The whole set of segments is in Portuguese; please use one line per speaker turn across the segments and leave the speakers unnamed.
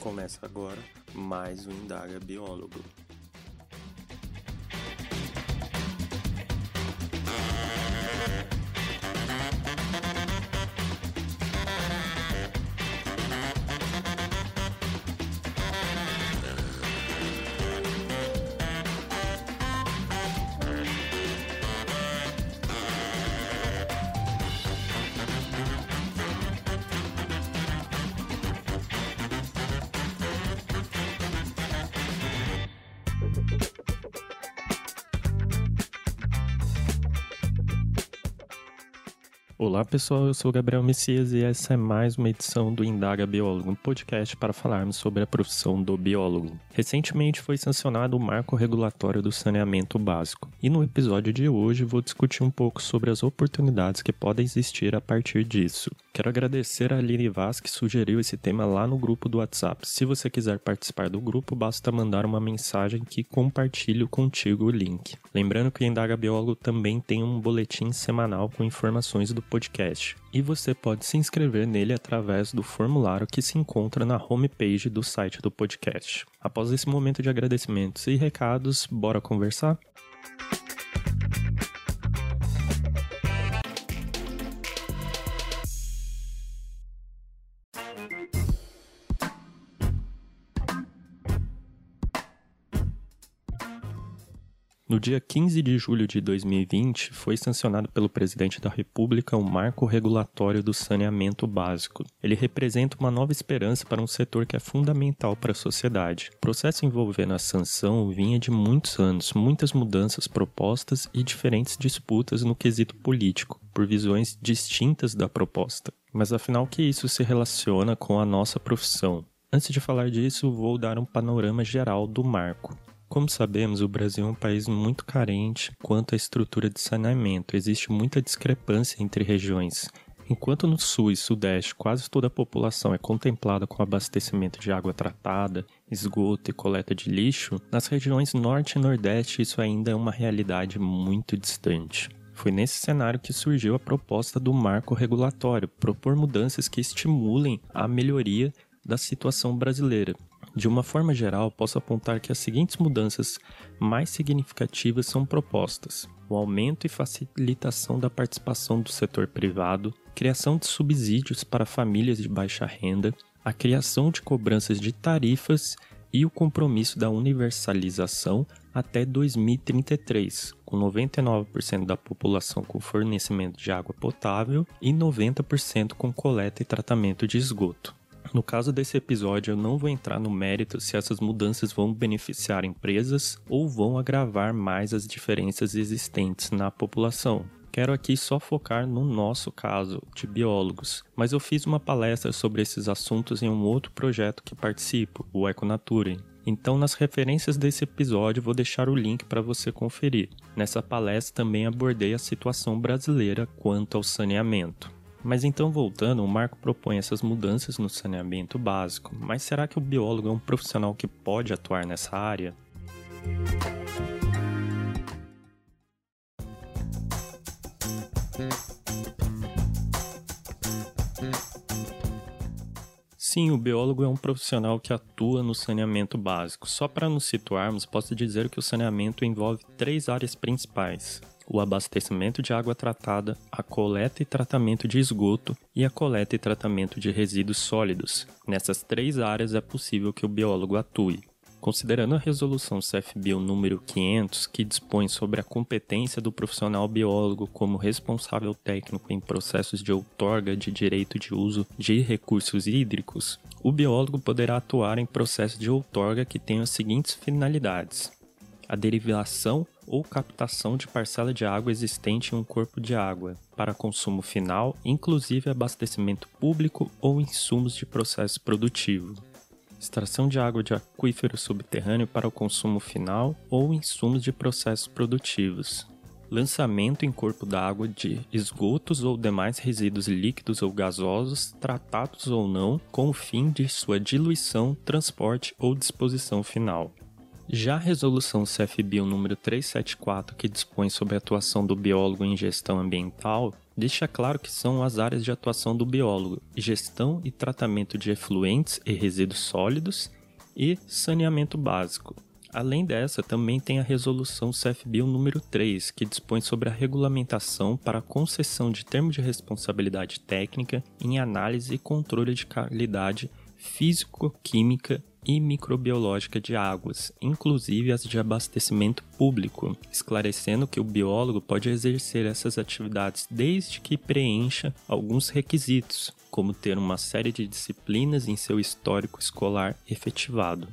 Começa agora mais um Indaga Biólogo. Olá pessoal, eu sou Gabriel Messias e essa é mais uma edição do Indaga Biólogo, um podcast para falarmos sobre a profissão do biólogo. Recentemente foi sancionado o marco regulatório do saneamento básico e no episódio de hoje vou discutir um pouco sobre as oportunidades que podem existir a partir disso. Quero agradecer a Aline Vaz que sugeriu esse tema lá no grupo do WhatsApp. Se você quiser participar do grupo, basta mandar uma mensagem que compartilho contigo o link. Lembrando que o Indaga Biólogo também tem um boletim semanal com informações do podcast. E você pode se inscrever nele através do formulário que se encontra na homepage do site do podcast. Após esse momento de agradecimentos e recados, bora conversar? No dia 15 de julho de 2020, foi sancionado pelo presidente da República o Marco Regulatório do Saneamento Básico. Ele representa uma nova esperança para um setor que é fundamental para a sociedade. O processo envolvendo a sanção vinha de muitos anos, muitas mudanças propostas e diferentes disputas no quesito político, por visões distintas da proposta. Mas afinal, que isso se relaciona com a nossa profissão? Antes de falar disso, vou dar um panorama geral do marco. Como sabemos, o Brasil é um país muito carente quanto à estrutura de saneamento. Existe muita discrepância entre regiões. Enquanto no sul e sudeste quase toda a população é contemplada com abastecimento de água tratada, esgoto e coleta de lixo, nas regiões norte e nordeste isso ainda é uma realidade muito distante. Foi nesse cenário que surgiu a proposta do marco regulatório, propor mudanças que estimulem a melhoria da situação brasileira, de uma forma geral, posso apontar que as seguintes mudanças mais significativas são propostas: o aumento e facilitação da participação do setor privado, criação de subsídios para famílias de baixa renda, a criação de cobranças de tarifas e o compromisso da universalização até 2033, com 99% da população com fornecimento de água potável e 90% com coleta e tratamento de esgoto. No caso desse episódio, eu não vou entrar no mérito se essas mudanças vão beneficiar empresas ou vão agravar mais as diferenças existentes na população. Quero aqui só focar no nosso caso, de biólogos, mas eu fiz uma palestra sobre esses assuntos em um outro projeto que participo, o Econature. Então, nas referências desse episódio, vou deixar o link para você conferir. Nessa palestra também abordei a situação brasileira quanto ao saneamento. Mas então, voltando, o Marco propõe essas mudanças no saneamento básico, mas será que o biólogo é um profissional que pode atuar nessa área? Sim, o biólogo é um profissional que atua no saneamento básico. Só para nos situarmos, posso dizer que o saneamento envolve três áreas principais: o abastecimento de água tratada, a coleta e tratamento de esgoto e a coleta e tratamento de resíduos sólidos. Nessas três áreas é possível que o biólogo atue. Considerando a resolução CFBio número 500, que dispõe sobre a competência do profissional biólogo como responsável técnico em processos de outorga de direito de uso de recursos hídricos, o biólogo poderá atuar em processos de outorga que tenham as seguintes finalidades: a derivação ou captação de parcela de água existente em um corpo de água para consumo final, inclusive abastecimento público ou insumos de processo produtivo. Extração de água de aquífero subterrâneo para o consumo final ou insumos de processos produtivos. Lançamento em corpo d'água de esgotos ou demais resíduos líquidos ou gasosos, tratados ou não, com o fim de sua diluição, transporte ou disposição final Já a resolução CFBio número 374, que dispõe sobre a atuação do biólogo em gestão ambiental, deixa claro que são as áreas de atuação do biólogo: gestão e tratamento de efluentes e resíduos sólidos e saneamento básico. Além dessa, também tem a resolução CFBio número 3, que dispõe sobre a regulamentação para a concessão de termos de responsabilidade técnica em análise e controle de qualidade físico-química e microbiológica de águas, inclusive as de abastecimento público, esclarecendo que o biólogo pode exercer essas atividades desde que preencha alguns requisitos, como ter uma série de disciplinas em seu histórico escolar efetivado.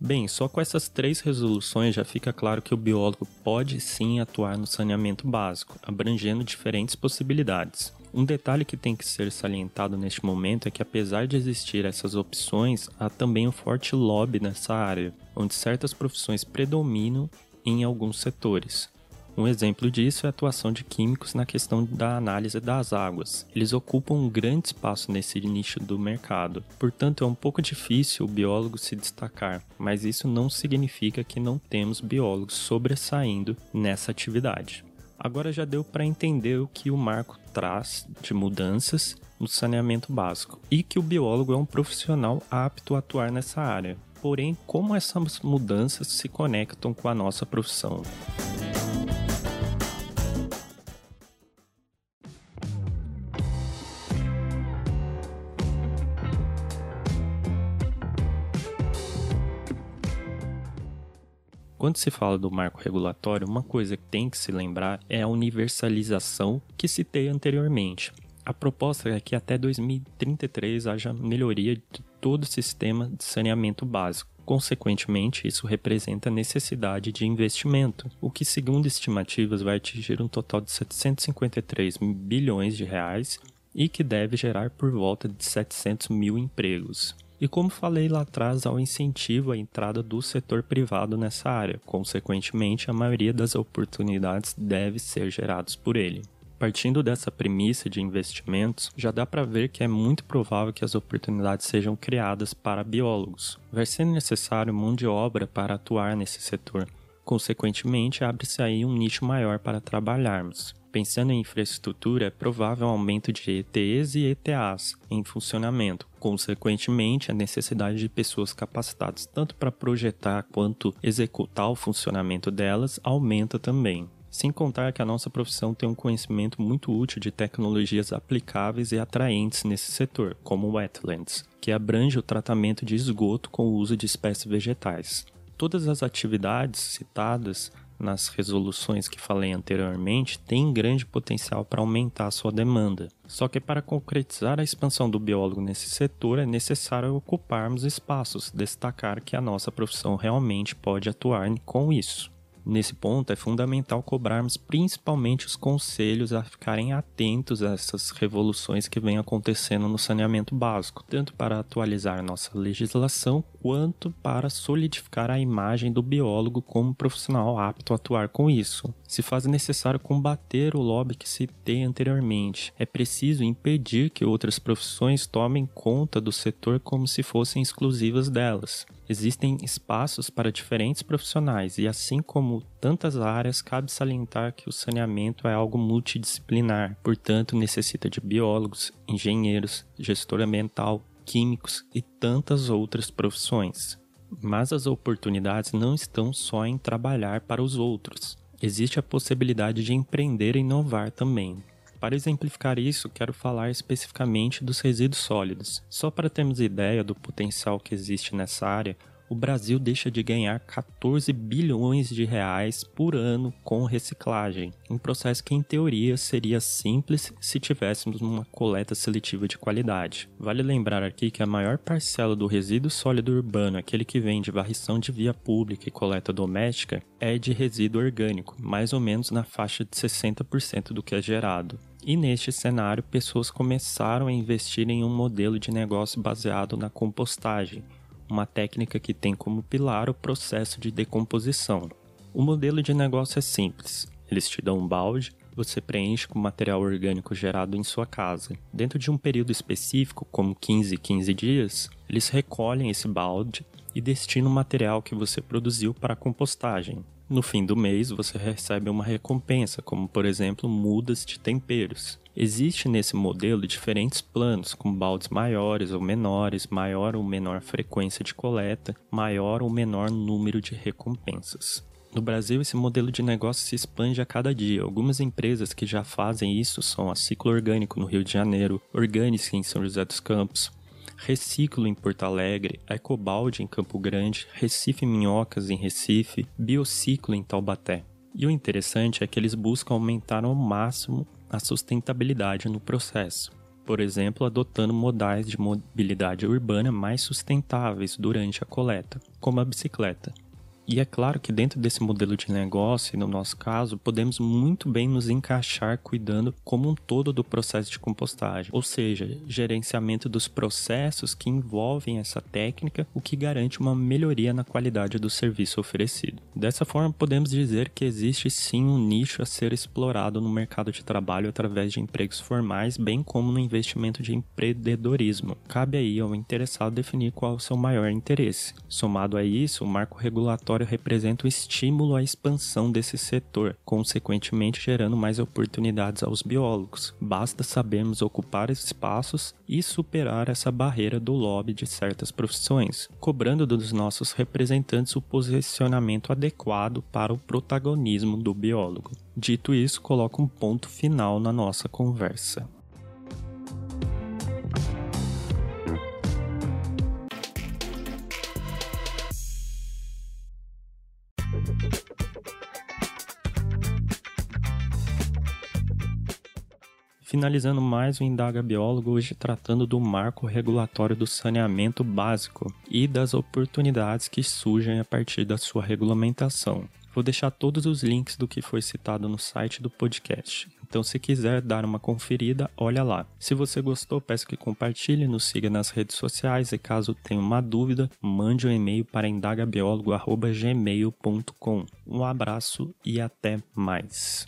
Bem, só com essas três resoluções já fica claro que o biólogo pode sim atuar no saneamento básico, abrangendo diferentes possibilidades. Um detalhe que tem que ser salientado neste momento é que, apesar de existir essas opções, há também um forte lobby nessa área, onde certas profissões predominam em alguns setores. Um exemplo disso é a atuação de químicos na questão da análise das águas. Eles ocupam um grande espaço nesse nicho do mercado, portanto é um pouco difícil o biólogo se destacar, mas isso não significa que não temos biólogos sobressaindo nessa atividade. Agora já deu para entender o que o marco traz de mudanças no saneamento básico e que o biólogo é um profissional apto a atuar nessa área. Porém, como essas mudanças se conectam com a nossa profissão? Quando se fala do marco regulatório, uma coisa que tem que se lembrar é a universalização que citei anteriormente. A proposta é que até 2033 haja melhoria de todo o sistema de saneamento básico. Consequentemente, isso representa a necessidade de investimento, o que, segundo estimativas, vai atingir um total de 753 bilhões de reais e que deve gerar por volta de 700 mil empregos. E como falei lá atrás, um incentivo à entrada do setor privado nessa área. Consequentemente, a maioria das oportunidades deve ser geradas por ele. Partindo dessa premissa de investimentos, já dá para ver que é muito provável que as oportunidades sejam criadas para biólogos. Vai ser necessário mão de obra para atuar nesse setor. Consequentemente, abre-se aí um nicho maior para trabalharmos. Pensando em infraestrutura, é provável aumento de ETs e ETAs em funcionamento, consequentemente, a necessidade de pessoas capacitadas tanto para projetar quanto executar o funcionamento delas aumenta também. Sem contar que a nossa profissão tem um conhecimento muito útil de tecnologias aplicáveis e atraentes nesse setor, como wetlands, que abrange o tratamento de esgoto com o uso de espécies vegetais. Todas as atividades citadas nas resoluções que falei anteriormente tem grande potencial para aumentar a sua demanda. Só que para concretizar a expansão do biólogo nesse setor é necessário ocuparmos espaços, destacar que a nossa profissão realmente pode atuar com isso. Nesse ponto, é fundamental cobrarmos principalmente os conselhos a ficarem atentos a essas revoluções que vêm acontecendo no saneamento básico, tanto para atualizar nossa legislação quanto para solidificar a imagem do biólogo como profissional apto a atuar com isso. Se faz necessário combater o lobby que citei anteriormente. É preciso impedir que outras profissões tomem conta do setor como se fossem exclusivas delas. Existem espaços para diferentes profissionais e, assim como tantas áreas, cabe salientar que o saneamento é algo multidisciplinar, portanto, necessita de biólogos, engenheiros, gestor ambiental, químicos e tantas outras profissões. Mas as oportunidades não estão só em trabalhar para os outros. Existe a possibilidade de empreender e inovar também. Para exemplificar isso, quero falar especificamente dos resíduos sólidos. Só para termos ideia do potencial que existe nessa área, o Brasil deixa de ganhar 14 bilhões de reais por ano com reciclagem, um processo que em teoria seria simples se tivéssemos uma coleta seletiva de qualidade. Vale lembrar aqui que a maior parcela do resíduo sólido urbano, aquele que vem de varrição de via pública e coleta doméstica, é de resíduo orgânico, mais ou menos na faixa de 60% do que é gerado. E neste cenário, pessoas começaram a investir em um modelo de negócio baseado na compostagem, uma técnica que tem como pilar o processo de decomposição. O modelo de negócio é simples. Eles te dão um balde, você preenche com material orgânico gerado em sua casa. Dentro de um período específico, como 15, 15 dias, eles recolhem esse balde e destina o material que você produziu para a compostagem. No fim do mês, você recebe uma recompensa, como por exemplo mudas de temperos. Existe nesse modelo diferentes planos, com baldes maiores ou menores, maior ou menor frequência de coleta, maior ou menor número de recompensas. No Brasil, esse modelo de negócio se expande a cada dia. Algumas empresas que já fazem isso são a Ciclo Orgânico no Rio de Janeiro, Organic em São José dos Campos, Reciclo em Porto Alegre, Ecobalde em Campo Grande, Recife Minhocas em Recife, Biociclo em Taubaté. E o interessante é que eles buscam aumentar ao máximo a sustentabilidade no processo. Por exemplo, adotando modais de mobilidade urbana mais sustentáveis durante a coleta, como a bicicleta. E é claro que dentro desse modelo de negócio, no nosso caso, podemos muito bem nos encaixar cuidando como um todo do processo de compostagem, ou seja, gerenciamento dos processos que envolvem essa técnica, o que garante uma melhoria na qualidade do serviço oferecido. Dessa forma, podemos dizer que existe sim um nicho a ser explorado no mercado de trabalho através de empregos formais, bem como no investimento de empreendedorismo. Cabe aí ao interessado definir qual é o seu maior interesse. Somado a isso, o marco representa um estímulo à expansão desse setor, consequentemente gerando mais oportunidades aos biólogos. Basta sabermos ocupar espaços e superar essa barreira do lobby de certas profissões, cobrando dos nossos representantes o posicionamento adequado para o protagonismo do biólogo. Dito isso, coloco um ponto final na nossa conversa. Finalizando mais o Indaga Biólogo, hoje tratando do marco regulatório do saneamento básico e das oportunidades que surgem a partir da sua regulamentação. Vou deixar todos os links do que foi citado no site do podcast. Então, se quiser dar uma conferida, olha lá. Se você gostou, peço que compartilhe, nos siga nas redes sociais e caso tenha uma dúvida, mande um e-mail para indagabiólogo.gmail.com. Um abraço e até mais.